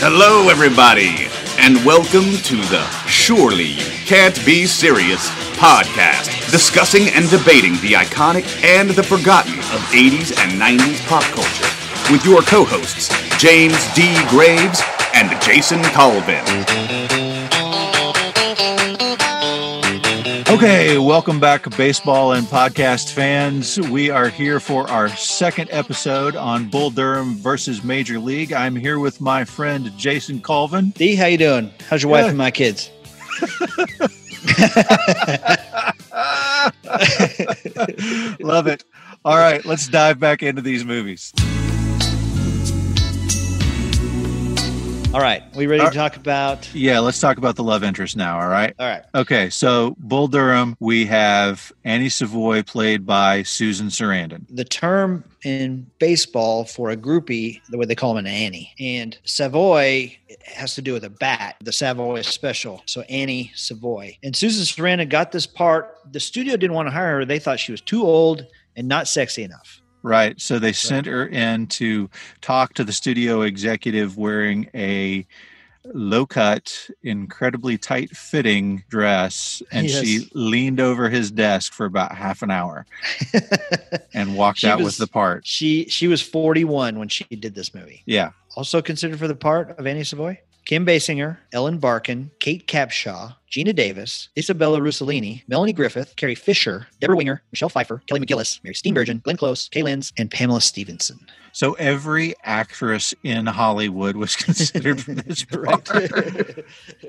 Hello, everybody, and welcome to the Surely You Can't Be Serious podcast, discussing and debating the iconic and the forgotten of 80s and 90s pop culture, with your co hosts, James D. Graves and Jason Colvin. Okay, welcome back, baseball and podcast fans. We are here for our second episode on Bull Durham versus Major League. I'm here with my friend Jason Colvin. D, how you doing? How's your Good. wife and my kids? Love it. All right, let's dive back into these movies. All right, we ready to uh, talk about? Yeah, let's talk about the love interest now. All right. All right, Okay, so Bull Durham, we have Annie Savoy played by Susan Sarandon. the term in baseball for a groupie, the way they call them an Annie, and Savoy has to do with a bat, the Savoy special. So Annie Savoy and Susan Sarandon got this part. The studio didn't want to hire her; they thought she was too old and not sexy enough. Right. So they sent her in to talk to the studio executive wearing a low cut, incredibly tight fitting dress. And she leaned over his desk for about half an hour and walked out was- with the part. she she was 41 when she did this movie. Yeah. Also considered for the part of Annie Savoy, Kim Basinger, Ellen Barkin, Kate Capshaw, Geena Davis, Isabella Rossellini, Melanie Griffith, Carrie Fisher, Debra Winger, Michelle Pfeiffer, Kelly McGillis, Mary Steenburgen, Glenn Close, Kay Lenz, and Pamela Stephenson. So every actress in Hollywood was considered for this part.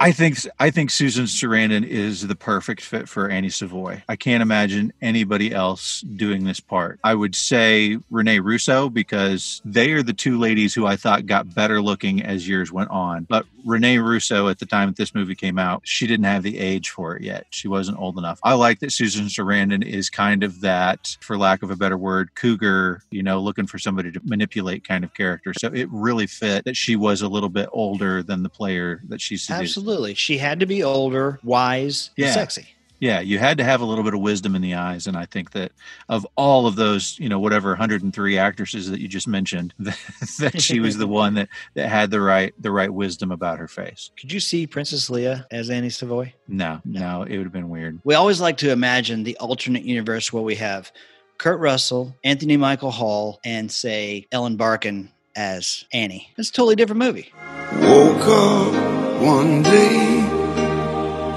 I think I think Susan Sarandon is the perfect fit for Annie Savoy. I can't imagine anybody else doing this part. I would say Renee Russo because they are the two ladies who I thought got better looking as years went on. But Renee Russo at the time that this movie came out, she didn't have the age for it yet. She wasn't old enough. I like that Susan Sarandon is kind of that, for lack of a better word, cougar, you know, looking for somebody to manipulate kind of character. So it really fit that she was a little bit older than the player that she seduced. Absolutely. She had to be older, wise, and Yeah. sexy. Yeah, you had to have a little bit of wisdom in the eyes, and I think that of all of those, you know, whatever 103 actresses that you just mentioned, that, that she was the one that that had the right the right wisdom about her face. Could you see Princess Leia as Annie Savoy? No, no, it would have been weird. We always like to imagine the alternate universe where we have Kurt Russell, Anthony Michael Hall, and say Ellen Barkin as Annie. It's a totally different movie. Woke up one day,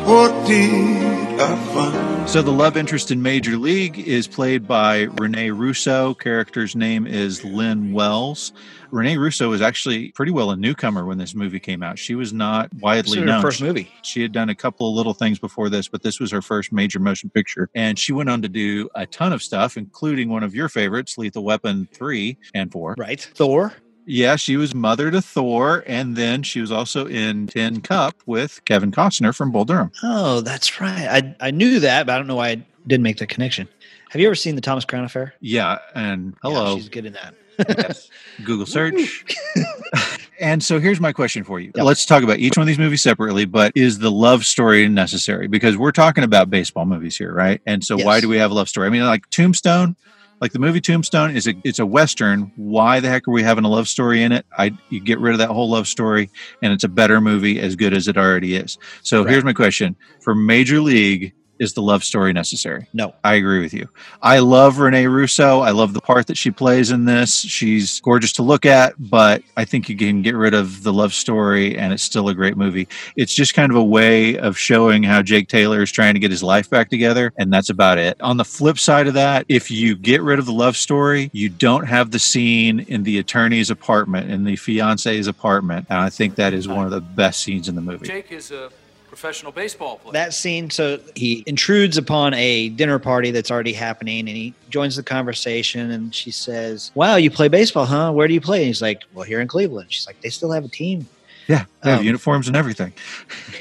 what did I find? So the love interest in Major League is played by Renee Russo. Character's name is Lynn Wells. Renee Russo was actually pretty well a newcomer when this movie came out. She was not widely known. her first movie. She had done a couple of little things before this, but this was her first major motion picture. And she went on to do a ton of stuff, including one of your favorites, Lethal Weapon 3 and 4. Right. Thor. Yeah, she was mother to Thor, and then she was also in Tin Cup with Kevin Costner from Bull Durham. Oh, that's right. I, I knew that, but I don't know why I didn't make the connection. Have you ever seen the Thomas Crown Affair? Yeah, and Yeah, hello, she's good in that. yes, Google search. and so here's my question for you. Yep. Let's talk about each one of these movies separately, but is the love story necessary? Because we're talking about baseball movies here, right? And so why do we have a love story? I mean, like Tombstone, like the movie Tombstone is a it's a western. Why the heck are we having a love story in it? I you get rid of that whole love story and it's a better movie as good as it already is. So here's my question. For Major League, is the love story necessary? No. I agree with you. I love Renee Russo. I love the part that she plays in this. She's gorgeous to look at, but I think you can get rid of the love story and it's still a great movie. It's just kind of a way of showing how Jake Taylor is trying to get his life back together, and that's about it. On the flip side of that, if you get rid of the love story, you don't have the scene in the attorney's apartment, in the fiance's apartment, and I think that is one of the best scenes in the movie. Jake is a professional baseball player. That scene, so he intrudes upon a dinner party that's already happening and he joins the conversation and she says, Wow, you play baseball, huh? Where do you play? And he's like, Well, here in Cleveland. She's like, They still have a team. Yeah, they have Um, uniforms and everything.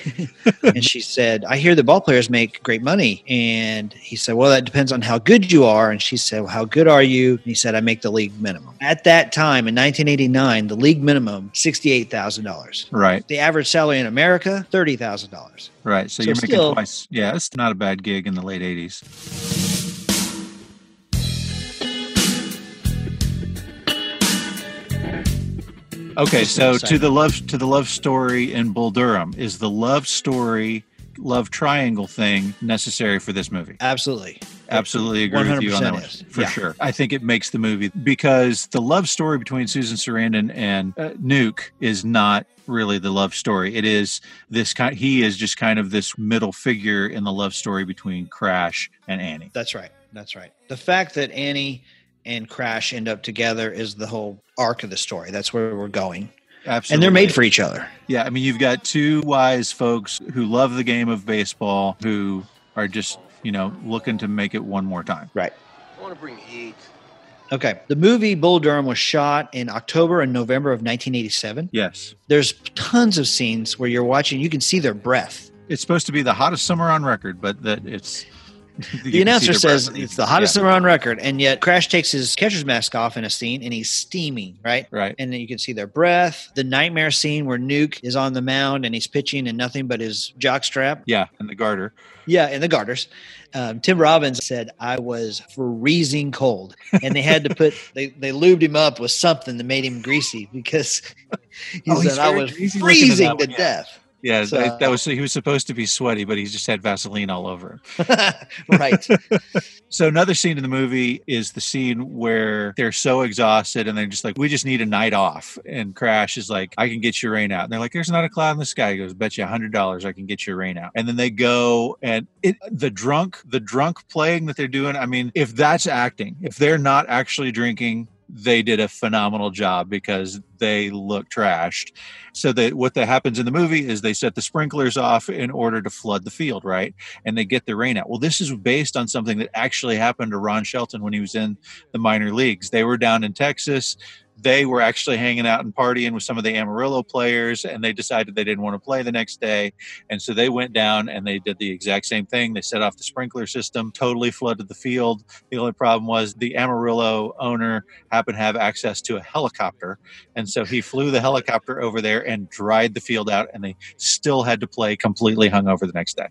and she said, I hear the ball players make great money. And he said, Well, that depends on how good you are. And she said, Well, how good are you? And he said, I make the league minimum. At that time in 1989, the league minimum, $68,000. Right, The average salary in America, $30,000. right. So, So you're making still- twice. Yeah, it's not a bad gig in the late 80s. Okay, so to the love to the love story in Bull Durham is the love story love triangle thing necessary for this movie? Absolutely. Absolutely agree with you on that one for Yeah. sure. I think it makes the movie because the love story between Susan Sarandon and uh, Nuke is not really the love story. It is this kind. He is just kind of this middle figure in the love story between Crash and Annie. That's right. That's right. The fact that Annie and Crash end up together is the whole arc of the story. That's where we're going. Absolutely, And they're made for each other. Yeah, I mean, you've got two wise folks who love the game of baseball who are just you know looking to make it one more time. Right. I want to bring heat. Okay. The movie Bull Durham was shot in October and November of 1987. Yes. There's tons of scenes where you're watching, you can see their breath. It's supposed to be the hottest summer on record, but that it's The announcer says it's the hottest summer on record, and yet Crash takes his catcher's mask off in a scene and he's steaming, right? Right. And then you can see their breath. The nightmare scene where Nuke is on the mound and he's pitching and nothing but his jockstrap. Yeah, and the garter. Yeah, and the garters. Um, Tim Robbins said I was freezing cold, and they had to put they they lubed him up with something that made him greasy because he Oh, said I was greasy looking in freezing to one, yeah. death. Yeah, So- that, that uh, was he was supposed to be sweaty, but he just had Vaseline all over him. right. So another scene in the movie is the scene where they're so exhausted and they're just like, "We just need a night off." And Crash is like, "I can get your rain out." And they're like, "There's not a cloud in the sky." He goes, "Bet you a hundred dollars I can get your rain out." And then they go and it the drunk the drunk playing that they're doing. I mean, if that's acting, if they're not actually drinking. They did a phenomenal job because they look trashed. So that what that happens in the movie is they set the sprinklers off in order to flood the field, right? and they get the rain out. Well, this is based on something that actually happened to Ron Shelton when he was in the minor leagues. They were down in Texas. They were actually hanging out and partying with some of the Amarillo players, and they decided they didn't want to play the next day. And so they went down and they did the exact same thing. They set off the sprinkler system, totally flooded the field. The only problem was the Amarillo owner happened to have access to a helicopter. And so he flew the helicopter over there and dried the field out, and they still had to play completely hungover the next day.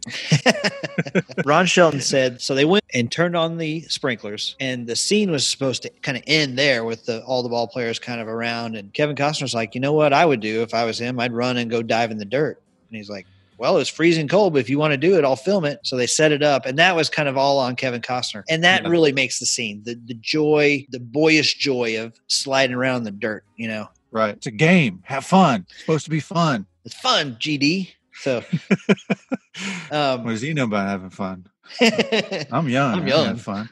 Ron Shelton said so. They went and turned on the sprinklers, and the scene was supposed to kind of end there with the all the ball players kind of around. And Kevin Costner's like, you know what I would do if I was him? I'd run and go dive in the dirt. And he's like, well, it's freezing cold, but if you want to do it, I'll film it. So they set it up, and that was kind of all on Kevin Costner, and that Yeah. really makes the scene the the joy, the boyish joy of sliding around the dirt. You know, Right. It's a game. Have fun. It's supposed to be fun. it's fun, GD. So, what um, does he know about having fun? I'm young. I'm young. Have fun.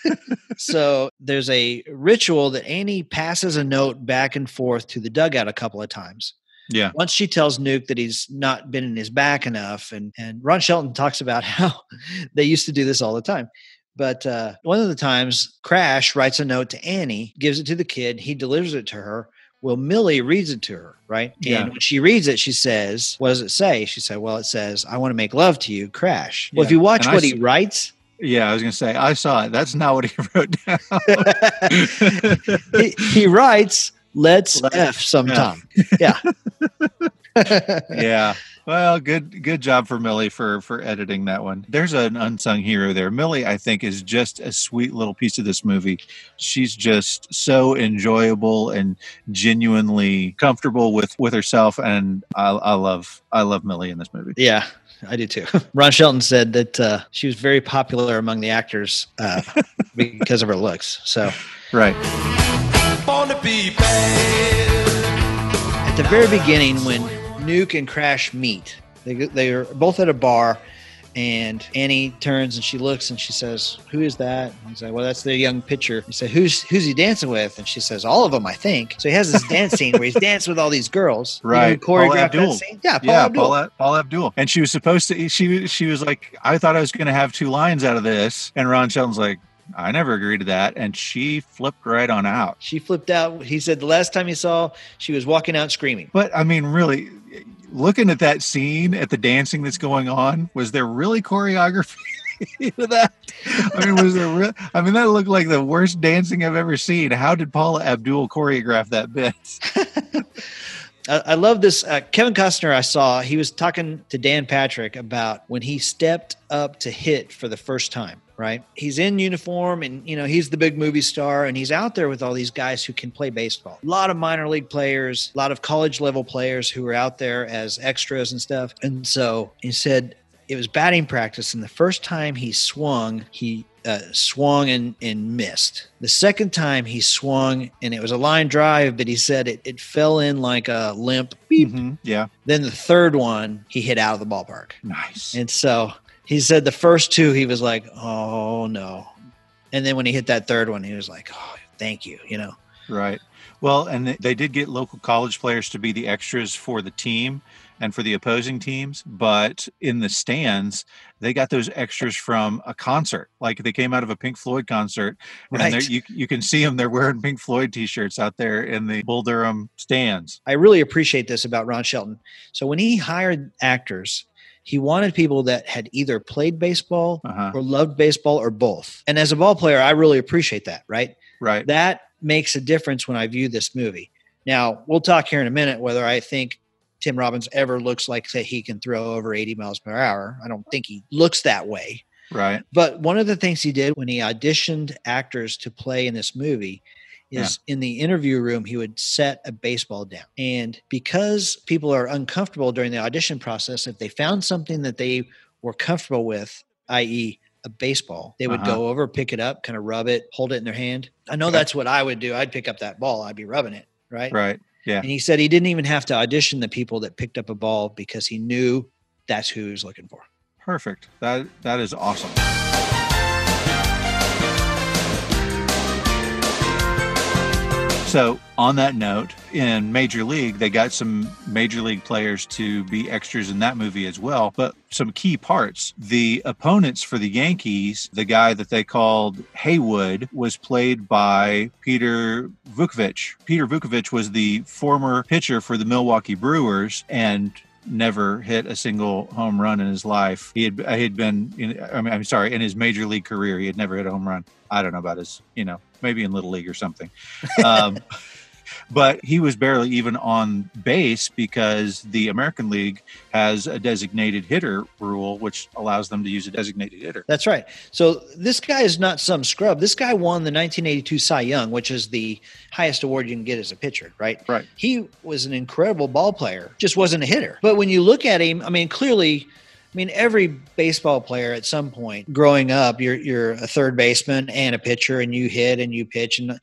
so there's a ritual that Annie passes a note back and forth to the dugout a couple of times. Yeah. Once she tells Nuke that he's not been in his back enough, and and Ron Shelton talks about how they used to do this all the time. But uh, one of the times, Crash writes a note to Annie, gives it to the kid, he delivers it to her. Well, Millie reads it to her, right? Yeah. And when she reads it, she says, "What does it say?" She said, "Well, it says I want to make love to you, Crash." Well, if you watch And I what s- he writes, Yeah. I was going to say, I saw it. That's not what he wrote down. he, he writes, "Let's Let's f sometime." Yeah. yeah. Well, good good job for Millie for for editing that one. There's an unsung hero there. Millie, I think, is just a sweet little piece of this movie. She's just so enjoyable and genuinely comfortable with with herself, and I, I love I love Millie in this movie. Yeah, I do too. Ron Shelton said that uh, she was very popular among the actors uh, because of her looks. So Right. Be at the very beginning, when Nuke and Crash meet, they they are both at a bar, and Annie turns and she looks and she says, "Who is that?" And he's like, "Well, that's the young pitcher." He said, "Who's who's he dancing with?" And she says, "All of them, I think." So he has this dance scene where he's dancing with all these girls. You know Right. Choreographed that scene. Yeah, Paul yeah, Abdul. Paul, Paula Abdul. And she was supposed to. She she was like, I thought I was going to have two lines out of this, and Ron Shelton's like, I never agreed to that. And she flipped right on out. She flipped out. He said the last time he saw, she was walking out screaming. But I mean, really, looking at that scene, at the dancing that's going on, was there really choreography? to that? I mean, was there? Re- I mean, that looked like the worst dancing I've ever seen. How did Paula Abdul choreograph that bit? I, I love this. Uh, Kevin Costner, I saw, he was talking to Dan Patrick about when he stepped up to hit for the first time, right? He's in uniform and, you know, he's the big movie star and he's out there with all these guys who can play baseball. A lot of minor league players, a lot of college level players who are out there as extras and stuff. And so he said, it was batting practice, and the first time he swung, he uh, swung and, and missed. The second time he swung, and it was a line drive, but he said it, it fell in like a limp. Mhm, Yeah. Then the third one, he hit out of the ballpark. Nice. And so he said the first two, he was like, oh no. And then when he hit that third one, he was like, oh, thank you, you know. Right. Well, and they- did get local college players to be the extras for the team and for the opposing teams, but in the stands, they got those extras from a concert. Like they came out of a Pink Floyd concert, and Right. they're- you you can see them. They're wearing Pink Floyd T-shirts out there in the Bull Durham stands. I really appreciate this about Ron Shelton. So when he hired actors, he wanted people that had either played baseball Uh-huh. or loved baseball or both. And as a ball player, I really appreciate that, right? Right. That makes a difference when I view this movie. Now, we'll talk here in a minute whether I think Tim Robbins ever looks like that he can throw over 80 miles per hour. I don't think he looks that way. Right. But one of the things he did when he auditioned actors to play in this movie is in the interview room, he would set a baseball down. And because people are uncomfortable during the audition process, if they found something that they were comfortable with, i.e., a baseball, they would Uh-huh. go over, pick it up, kind of rub it, hold it in their hand. I know that's what I would do. I'd pick up that ball, I'd be rubbing it, right? Right. Yeah. And he said he didn't even have to audition the people that picked up a ball because he knew that's who he was looking for. Perfect. That that is awesome. So, on that note, in Major League, they got some Major League players to be extras in that movie as well, but some key parts. The opponents for the Yankees, the guy that they called Haywood, was played by Peter Vuckovich. Peter Vuckovich was the former pitcher for the Milwaukee Brewers and never hit a single home run in his life. He had he had been in, I mean I'm sorry, in his major league career, he had never hit a home run. I don't know about his, you know, maybe in little league or something. Um, but he was barely even on base because the American League has a designated hitter rule, which allows them to use a designated hitter. That's right. So this guy is not some scrub. This guy won the 1982 Cy Young, which is the highest award you can get as a pitcher, right? Right. He was an incredible ball player, just wasn't a hitter. But when you look at him, I mean, clearly, I mean, every baseball player at some point growing up, you're you're a third baseman and a pitcher, and you hit and you pitch, and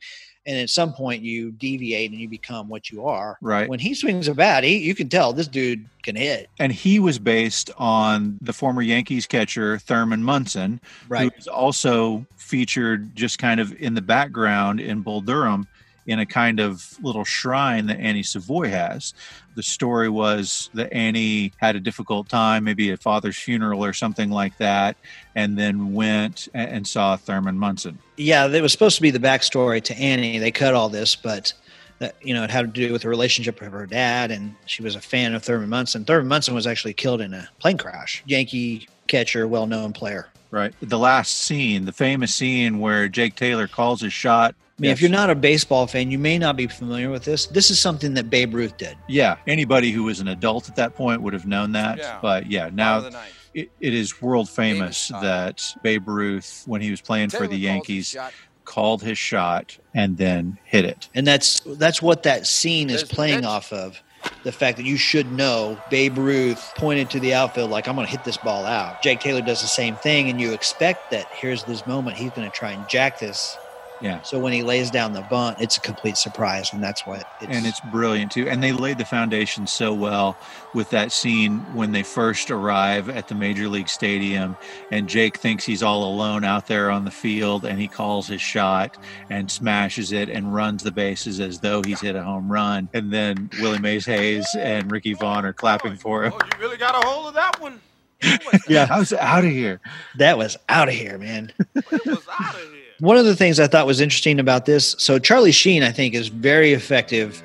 and at some point you deviate and you become what you are. Right. When he swings a bat, he, you can tell this dude can hit. And he was based on the former Yankees catcher Thurman Munson, Right. who is also featured just kind of in the background in Bull Durham in a kind of little shrine that Annie Savoy has. The story was that Annie had a difficult time, maybe a father's funeral or something like that, and then went and saw Thurman Munson. yeah, that was supposed to be the backstory to Annie. They cut all this, but that you know it had to do with the relationship of her dad, and she was a fan of Thurman Munson. Thurman Munson was actually killed in a plane crash. Yankee catcher, well-known player. Right. The last scene, the famous scene where Jake Taylor calls his shot. I mean, if you're not a baseball fan, you may not be familiar with this. This is something that Babe Ruth did. Yeah, anybody who was an adult at that point would have known that. Yeah. But yeah, now of the night. it, it is world famous Famous that Babe Ruth, when he was playing for the Yankees, called his shot and then hit it. And that's that's what that scene is There's playing off of. The fact that you should know Babe Ruth pointed to the outfield like I'm going to hit this ball out. Jake Taylor does the same thing, and you expect that here's this moment he's going to try and jack this. Yeah. So when he lays down the bunt, it's a complete surprise, and that's what. It's, And it's brilliant too. And they laid the foundation so well with that scene when they first arrive at the Major League Stadium and Jake thinks he's all alone out there on the field and he calls his shot and smashes it and runs the bases as though he's hit a home run. And then Willie Mays Hayes and Ricky Vaughn are clapping oh, for him. Oh, you really got a hold of that one. Yeah. I was out of here. that was out of here, man. It was out of here. One of the things I thought was interesting about this, so Charlie Sheen, I think, is very effective.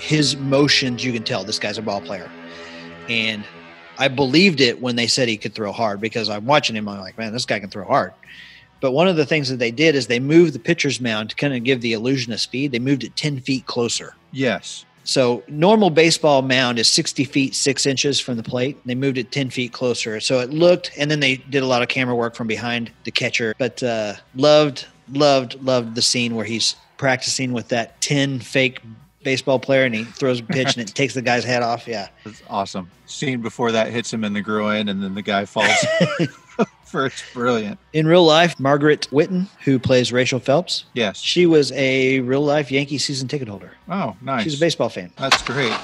His motions, you can tell this guy's a ball player. And I believed it when they said he could throw hard because I'm watching him. I'm like, man, this guy can throw hard. But one of the things that they did is they moved the pitcher's mound to kind of give the illusion of speed. They moved it 10 feet closer. Yes. So normal baseball mound is 60 feet, six inches from the plate. They moved it 10 feet closer. So it looked, and then they did a lot of camera work from behind the catcher. But uh, loved, loved, loved the scene where he's practicing with that 10 fake baseball player and he throws a pitch and it takes the guy's head off. Yeah. That's awesome. Scene before that hits him in the groin and then the guy falls. First, brilliant. In real life, Margaret Whitton, who plays Rachel Phelps, Yes. she was a real life Yankee season ticket holder. Oh, nice. She's a baseball fan. That's great.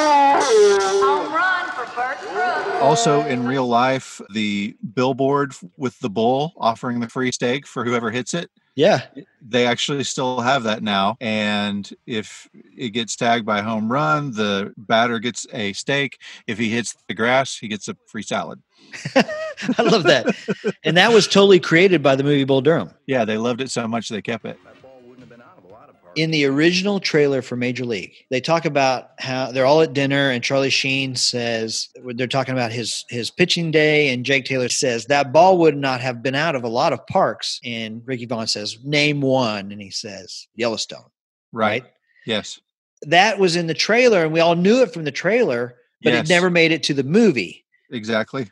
Home run for Bert Also, in real life, the billboard with the bull offering the free steak for whoever hits it, Yeah. they actually still have that now. And if it gets tagged by home run, the batter gets a steak. If he hits the grass, he gets a free salad. I love that. and that was totally created by the movie Bull Durham. Yeah, they loved it so much they kept it. In the original trailer for Major League, they talk about how they're all at dinner, and Charlie Sheen says they're talking about his his pitching day, and Jake Taylor says that ball would not have been out of a lot of parks, and Ricky Vaughn says name one, and he says Yellowstone. Right. Yes. That was in the trailer, and we all knew it from the trailer, but Yes. it never made it to the movie. Exactly.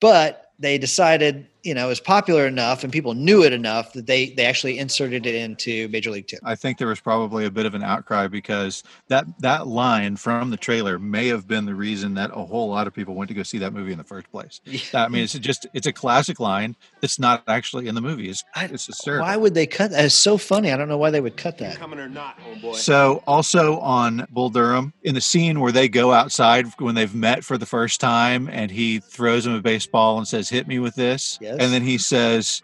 but they decided you know it was popular enough and people knew it enough that they they actually inserted it into major league two I think there was probably a bit of an outcry because that that line from the trailer may have been the reason that a whole lot of people went to go see that movie in the first place. I mean, it's just it's a classic line that's not actually in the movie. It's I- it's hysterical. why would they cut that it's so funny i don't know why they would cut that Coming or not, homeboy. So also on Bull Durham, in the scene where they go outside when they've met for the first time, and he throws him a baseball and says, "Hit me with this," Yes. And then he says,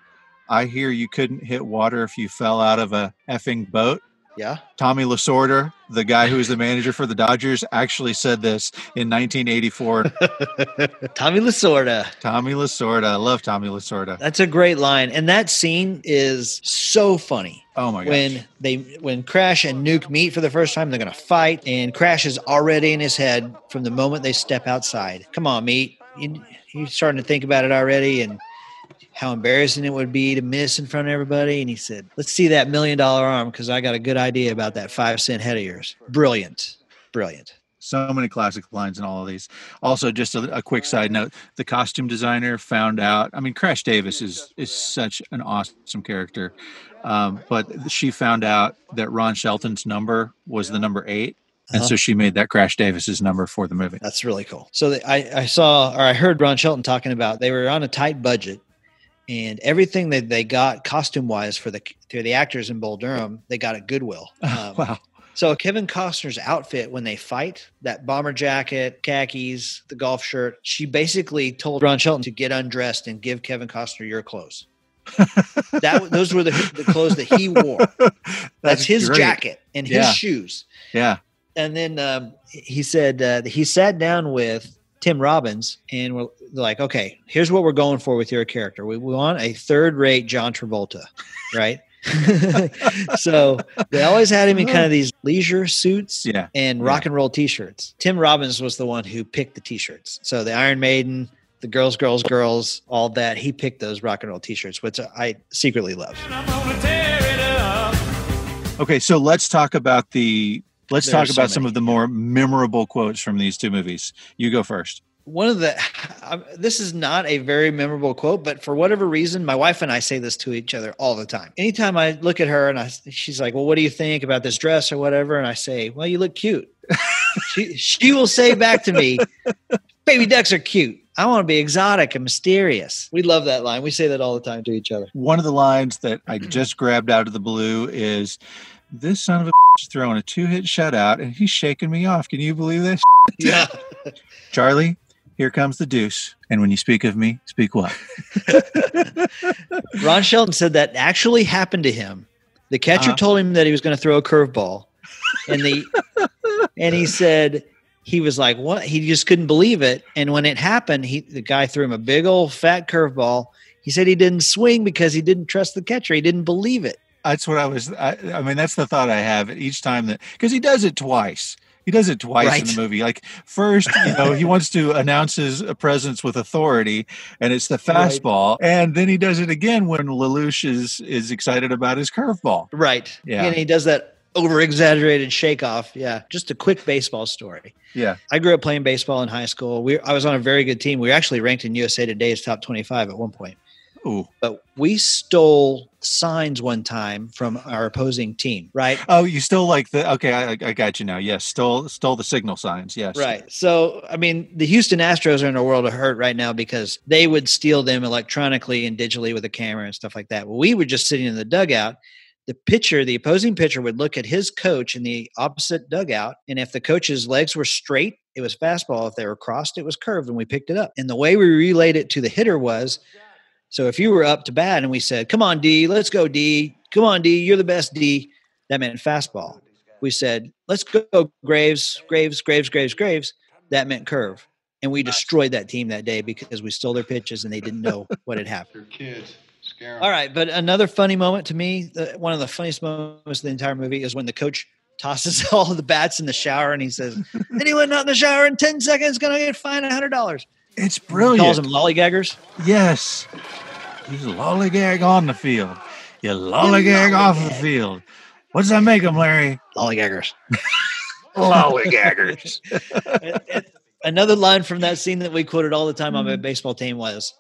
"I hear you couldn't hit water if you fell out of a effing boat." yeah Tommy Lasorda, the guy who was the manager for the Dodgers, actually said this in 1984. tommy lasorda Tommy Lasorda, I love Tommy Lasorda. that's a great line and that scene is so funny Oh my gosh! when they when crash and nuke meet for the first time they're gonna fight and crash is already in his head from the moment they step outside come on meat you, you're starting to think about it already and how embarrassing it would be to miss in front of everybody and he said let's see that million dollar arm because i got a good idea about that five cent head of yours brilliant brilliant so many classic lines in all of these. Also, just a, a quick side note: the costume designer found out. I mean, Crash Davis is is such an awesome character, um, but she found out that Ron Shelton's number was the number eight, and Uh-huh. so she made that Crash Davis's number for the movie. That's really cool. So the, I, I saw or I heard Ron Shelton talking about they were on a tight budget, and everything that they got costume wise for the for the actors in Bull Durham, they got at Goodwill. Um, wow. So Kevin Costner's outfit when they fight, that bomber jacket, khakis, the golf shirt, she basically told Ron Shelton to get undressed and give Kevin Costner your clothes. that those were the, the clothes that he wore. That's, his great. jacket and his Yeah. shoes Yeah. and then um, he said uh, he sat down with Tim Robbins and we're like, okay, here's what we're going for with your character. We, we want a third rate John Travolta, right? so they always had him in kind of these leisure suits Yeah. and rock and roll t-shirts. Tim Robbins was the one who picked the t-shirts. So the Iron Maiden, the Girls, Girls, Girls, all that. He picked those rock and roll t-shirts, which I secretly love. Okay, so let's talk about the let's There talk so about some of the more memorable quotes from these two movies. You go first. one of the um, this is not a very memorable quote but for whatever reason my wife and i say this to each other all the time. Anytime i look at her and I, she's like well what do you think about this dress or whatever? And i say well you look cute. She, she will say back to me baby ducks are cute. I want to be exotic and mysterious. We love that line. We say that all the time to each other. One of the lines that I just grabbed out of the blue is this son of a is throwing a two-hit shutout and he's shaking me off. Can you believe this? yeah Charlie, here comes the deuce. And when you speak of me, speak what? ron shelton said that actually happened to him the catcher Uh-huh. told him that he was going to throw a curveball and the and he said he was like, "What?" He just couldn't believe it. And when it happened, he the guy threw him a big old fat curveball. He said he didn't swing because he didn't trust the catcher. He didn't believe it. That's what I was. I, I mean, that's the thought I have each time that because he does it twice. He does it twice Right. in the movie. Like first, you know, he wants to announce his uh, presence with authority, and it's the fastball, and then he does it again when Lelouch is is excited about his curveball. Right. Yeah. And he does that over exaggerated shake off. Yeah. Just a quick baseball story. Yeah, I grew up playing baseball in high school. We I was on a very good team. We were actually ranked in USA Today's top 25 at one point. Ooh, But we stole signs one time from our opposing team, right? oh, you still like the? Okay, I, I got you now. Yes, stole stole the signal signs. Yes, Right. So, I mean, the Houston Astros are in a world of hurt right now because they would steal them electronically and digitally with a camera and stuff like that. Well, we were just sitting in the dugout. The pitcher, the opposing pitcher, would look at his coach in the opposite dugout. And if the coach's legs were straight, it was fastball. If they were crossed, it was curved, and we picked it up. And the way we relayed it to the hitter was so if you were up to bat and we said, Come on, D, let's go, D. Come on, D, you're the best D, that meant fastball. We said, Let's go, Graves, Graves, Graves, Graves, Graves. That meant curve. And we destroyed that team that day because we stole their pitches and they didn't know what had happened. kids. All right, but another funny moment to me, the, one of the funniest moments of the entire movie is when the coach tosses all the bats in the shower and he says, "Anyone not in the shower in ten seconds gonna get fined hundred dollars." It's brilliant. Calls brilliant. them lollygaggers. Yes, you lollygag on the field. You lollygag off the field. What does that make them, Larry? Lollygaggers. Lollygaggers. And- and Another line from that scene that we quoted all the time on my mm. baseball team was,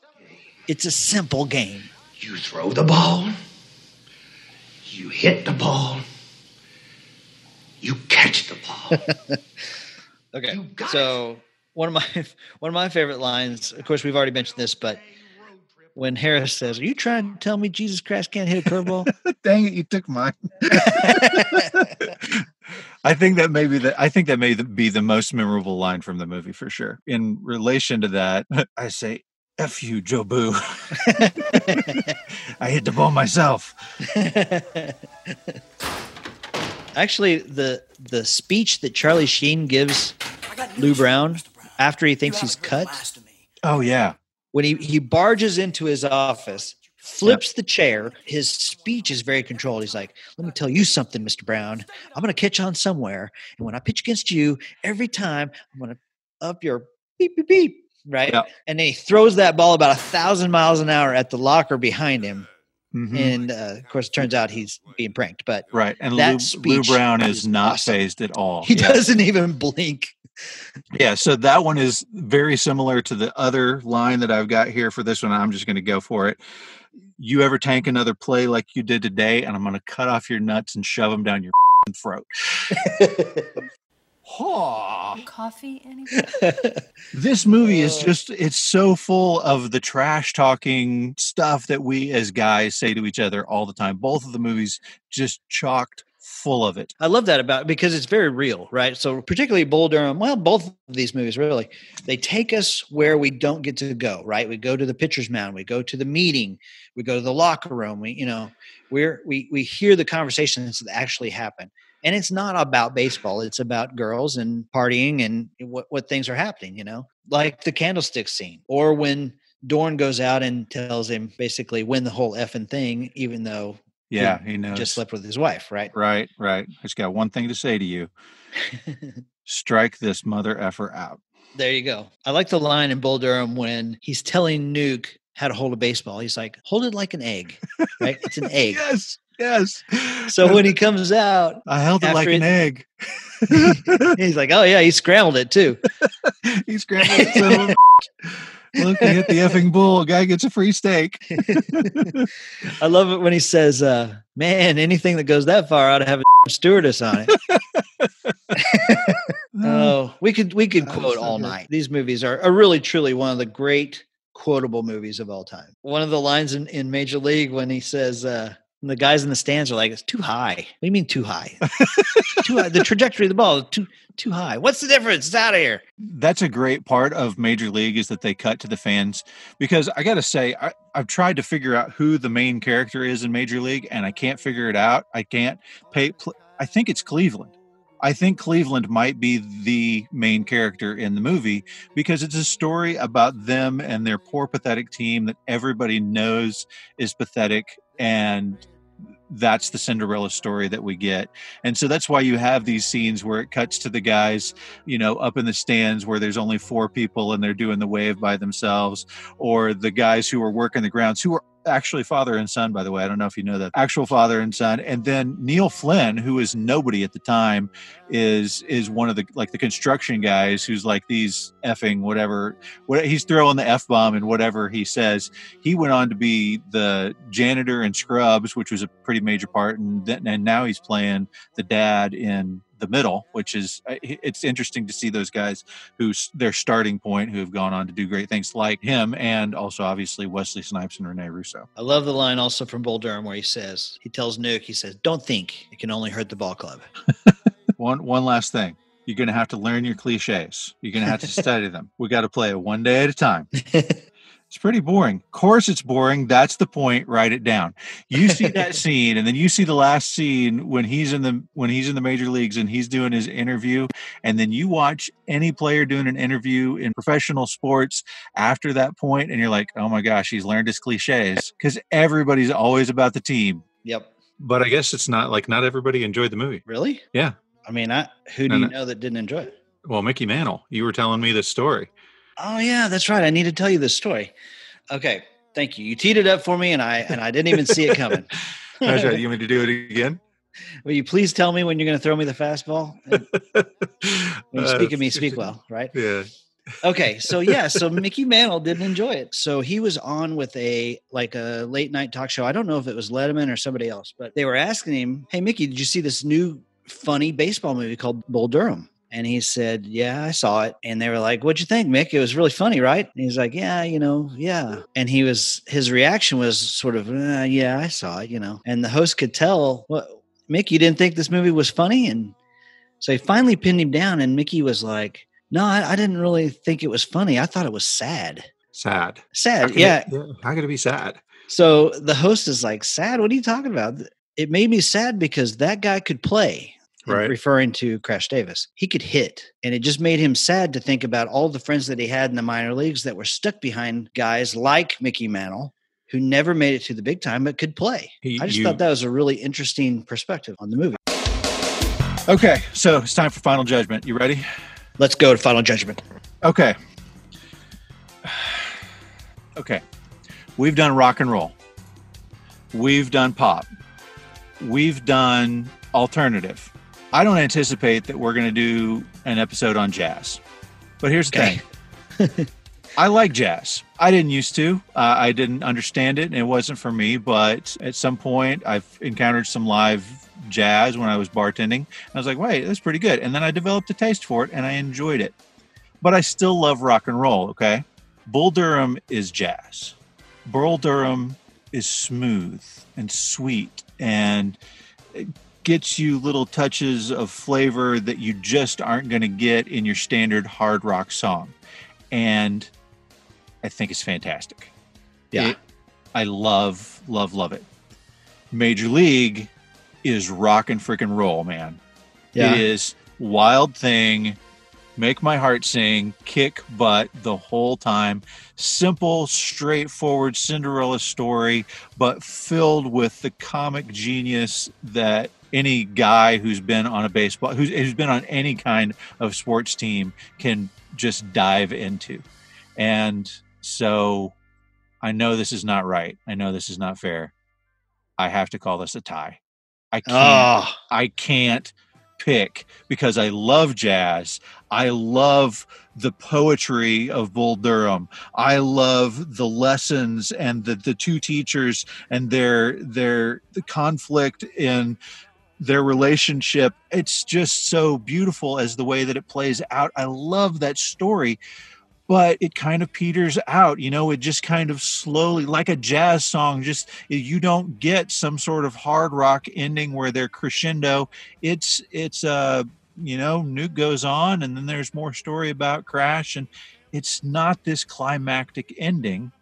"It's a simple game." You throw the ball, you hit the ball, you catch the ball. Okay. You got So one of my one of my favorite lines, of course, we've already mentioned this, but when Harris says, "Are you trying to tell me Jesus Christ can't hit a curveball?" Dang it, you took mine. I think that maybe the I think that may be the most memorable line from the movie for sure. In relation to that, I say, "F you, Jobu." I hit the ball myself. Actually, the the speech that Charlie Sheen gives Lou Brown after he thinks he's cut, Oh yeah, when he he barges into his office, flips the chair. His speech is very controlled. He's like, "Let me tell you something, Mister Brown. I'm going to catch on somewhere, and when I pitch against you, every time I'm going to up your beep beep beep." Right, Yeah. and then he throws that ball about a thousand miles an hour at the locker behind him, Mhm. and uh, of course, it turns out he's being pranked. But right. And that Lou, Lou Brown is, is not awesome. phased at all. he Yeah. doesn't even blink. Yeah, so that one is very similar to the other line that I've got here for this one. I'm just going to go for it. You ever tank another play like you did today, and I'm going to cut off your nuts and shove them down your throat. Haw. Coffee, anyone? This movie is Uh. just, it's so full of the trash talking stuff that we as guys say to each other all the time. Both of the movies just chocked full of it. I love that about it because it's very real, right? So particularly Bull Durham, well, both of these movies really, they take us where we don't get to go, right? We go to the pitcher's mound, we go to the meeting, we go to the locker room, we, you know, we're we we hear the conversations that actually happen. And it's not about baseball, it's about girls and partying and what, what things are happening, you know, like the candlestick scene, or when Dorn goes out and tells him basically win the whole effing thing, even though Yeah, he knows. just slept with his wife, right? Right, right. I just got one thing to say to you strike this mother effer out. There you go. I like the line in Bull Durham when he's telling Nuke how to hold a baseball. He's like, hold it like an egg, right? It's an egg. Yes, yes. So when he comes out, I held it like after an egg. he's like, oh, yeah, he scrambled it too. he scrambled it. Look, he hit the effing bull. Guy gets a free steak. I love it when he says, uh, man, anything that goes that far ought to have a stewardess on it. Oh, we could we could quote all good. night. These movies are, are really truly one of the great quotable movies of all time. One of the lines in, in Major League when he says uh when the guys in the stands are like, it's too high. What do you mean too high? too high. The trajectory of the ball is too too high. What's the difference? It's out of here. That's a great part of Major League is that they cut to the fans because I got to say I, I've tried to figure out who the main character is in Major League and I can't figure it out. I can't pay. Pl- I think it's Cleveland. I think Cleveland might be the main character in the movie because it's a story about them and their poor, pathetic team that everybody knows is pathetic. And that's the Cinderella story that we get. And so that's why you have these scenes where it cuts to the guys, you know, up in the stands where there's only four people and they're doing the wave by themselves, or the guys who are working the grounds who are actually father and son by the way i don't know if you know that. Actual father and son. And then neil flynn who is nobody at the time is is one of the like the construction guys who's like these effing whatever what he's throwing the f-bomb and whatever he says. He went on to be the janitor in scrubs which was a pretty major part and then and now he's playing the dad in the middle, which is uh, it's interesting to see those guys who's their starting point who have gone on to do great things like him and also obviously Wesley Snipes and Renee Russo. I love the line also from Bull Durham where he says he tells Nuke he says don't think it can only hurt the ball club. one one last thing. You're going to have to learn your cliches. You're going to have to study them. We got to play it one day at a time. It's pretty boring. Of course, it's boring. That's the point. Write it down. You see that scene, and then you see the last scene when he's in the when he's in the major leagues and he's doing his interview, and then you watch any player doing an interview in professional sports after that point, and you're like, oh my gosh, he's learned his cliches because everybody's always about the team. Yep. But I guess it's not like not everybody enjoyed the movie. Really? Yeah. I mean, I who do No, you no. know that didn't enjoy it? Well, Mickey Mantle, you were telling me this story. Oh yeah, that's right. I need to tell you this story. Okay, thank you. You teed it up for me, and I and I didn't even see it coming. That's right. You want me to do it again? Will you please tell me when you're going to throw me the fastball? And When you speak of me, speak well, right? Yeah. Okay, so yeah, so Mickey Mantle didn't enjoy it. So he was on with a like a late night talk show. I don't know if it was Letterman or somebody else, but they were asking him, "Hey Mickey, did you see this new funny baseball movie called Bull Durham?" And he said, "Yeah, I saw it." And they were like, "What'd you think, Mick? It was really funny, right?" And he's like, "Yeah, you know, yeah." And he was his reaction was sort of, uh, "Yeah, I saw it," you know. And the host could tell, "What, Mick? You didn't think this movie was funny?" And so he finally pinned him down, and Mickey was like, "No, I, I didn't really think it was funny. I thought it was sad. Sad. Sad, yeah." It, How could it be sad? So the host is like, "Sad? What are you talking about?" It made me sad because that guy could play. Right. Referring to Crash Davis, he could hit, and it just made him sad to think about all the friends that he had in the minor leagues that were stuck behind guys like Mickey Mantle, who never made it to the big time but could play. He- I just you- thought that was a really interesting perspective on the movie. Okay, so it's time for final judgment. You ready? Let's go to Final Judgment. Okay. Okay. We've done rock and roll. We've done pop. We've done alternative. I don't anticipate that we're going to do an episode on jazz. But here's the thing I like jazz. I didn't used to. Uh, I didn't understand it, and it wasn't for me. But at some point, I've encountered some live jazz when I was bartending. I was like, wait, that's pretty good. And then I developed a taste for it, and I enjoyed it. But I still love rock and roll, okay? Bull Durham is jazz. Burl Durham is smooth and sweet and gets you little touches of flavor that you just aren't going to get in your standard hard rock song. And I think it's fantastic. Yeah. It- I love, love, love it. Major League is rock and freaking roll, man. Yeah. It is wild thing, make my heart sing, kick butt the whole time. Simple, straightforward Cinderella story, but filled with the comic genius that any guy who's been on a baseball, who's, who's been on any kind of sports team can just dive into. And so I know this is not right. I know this is not fair. I have to call this a tie. I can't. Oh, I can't pick because I love jazz. I love the poetry of Bull Durham. I love the lessons and the, the two teachers and their their the conflict in their relationship. It's just so beautiful as the way that it plays out. I love that story. But it kind of peters out, you know, it just kind of slowly, like a jazz song, just you don't get some sort of hard rock ending where they're crescendo it's it's uh you know nuke goes on and then there's more story about crash and it's not this climactic ending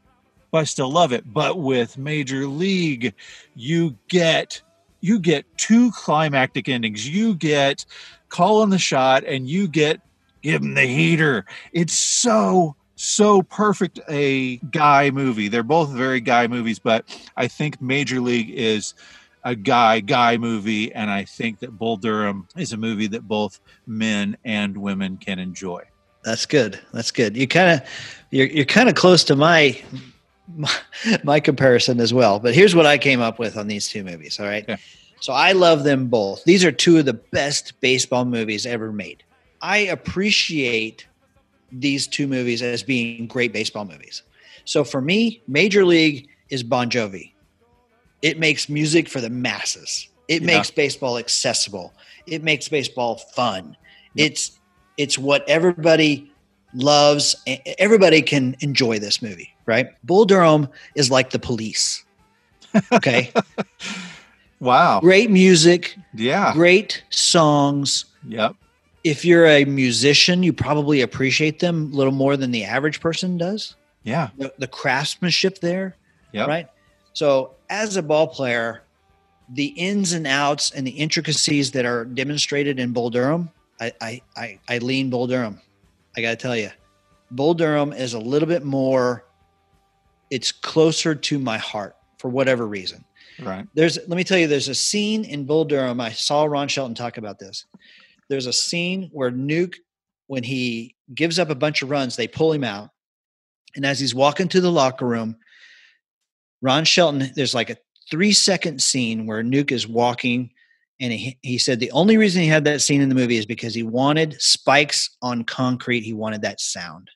but i still love it but with major league you get you get two climactic endings. You get call on the shot and you get give him the heater. It's so so perfect a guy movie. They're both very guy movies, but I think Major League is a guy guy movie and I think that Bull Durham is a movie that both men and women can enjoy. That's good. That's good. You kind of you're you're kind of close to my, my my comparison as well. But here's what I came up with on these two movies, all right? Okay. So I love them both. These are two of the best baseball movies ever made. I appreciate these two movies as being great baseball movies. So for me, Major League is Bon Jovi. It makes music for the masses. It Yeah. makes baseball accessible. It makes baseball fun. It's it's what everybody loves. Everybody can enjoy this movie, right? Bull Durham is like the police. Okay. Wow. great music, Yeah. great songs. Yep. If you're a musician, you probably appreciate them a little more than the average person does. Yeah. The, the craftsmanship there, Yep. right? So, as a ball player, the ins and outs and the intricacies that are demonstrated in Bull Durham, I, I, I, I lean Bull Durham. I got to tell you, Bull Durham is a little bit more, it's closer to my heart for whatever reason. Right. There's, let me tell you, there's a scene in Bull Durham. I saw Ron Shelton talk about this. There's a scene where Nuke, when he gives up a bunch of runs, they pull him out. And as he's walking to the locker room, Ron Shelton, there's like a three second scene where Nuke is walking. And he, he said the only reason he had that scene in the movie is because he wanted spikes on concrete. He wanted that sound.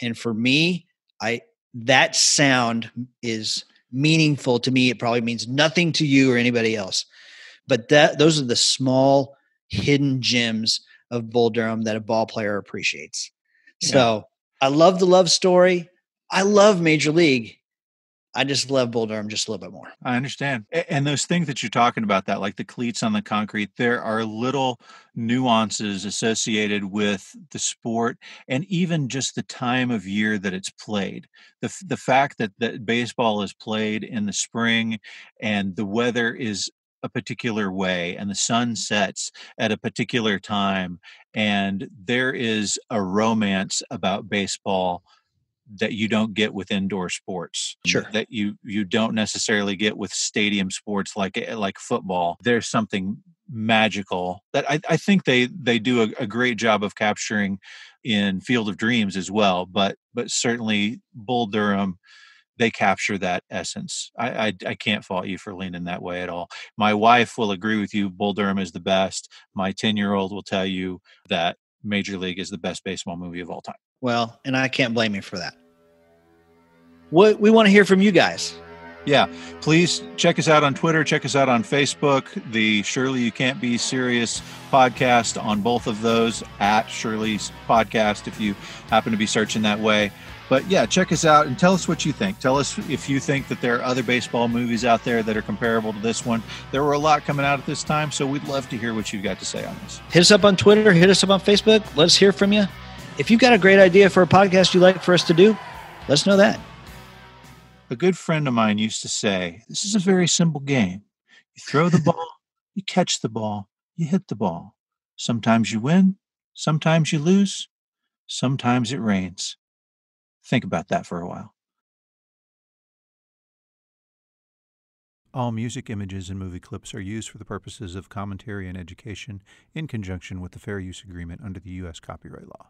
And for me, I that sound is meaningful to me. It probably means nothing to you or anybody else. But that those are the small hidden gems of Bull Durham that a ball player appreciates. So I love the love story. I love Major League. I just love Bull Durham just a little bit more. I understand. And those things that you're talking about, that like the cleats on the concrete, there are little nuances associated with the sport and even just the time of year that it's played. The, the fact that, that baseball is played in the spring and the weather is a particular way and the sun sets at a particular time and there is a romance about baseball that you don't get with indoor sports Sure. that you you don't necessarily get with stadium sports like eh, like football. There's something magical that i, I think they they do a, a great job of capturing in field of dreams as well but but certainly bull durham they capture that essence. I, I i can't fault you for leaning that way at all. My wife will agree with you bull durham is the best. My 10 year old will tell you that major league is the best baseball movie of all time Well, and I can't blame you for that. What we want to hear from you guys. Yeah, please check us out on Twitter, check us out on Facebook, the Surely You Can't Be Serious podcast on both of those at Shirley's podcast if you happen to be searching that way. But yeah, check us out and tell us what you think. Tell us if you think that there are other baseball movies out there that are comparable to this one. There were a lot coming out at this time, so we'd love to hear what you've got to say on this. Hit us up on Twitter, hit us up on Facebook. Let us hear from you. If you've got a great idea for a podcast you'd like for us to do, let us know that. A good friend of mine used to say, This is a very simple game. You throw the ball, you catch the ball, you hit the ball. Sometimes you win, sometimes you lose, sometimes it rains. Think about that for a while. All music, images, and movie clips are used for the purposes of commentary and education in conjunction with the Fair Use Agreement under the U.S. copyright law.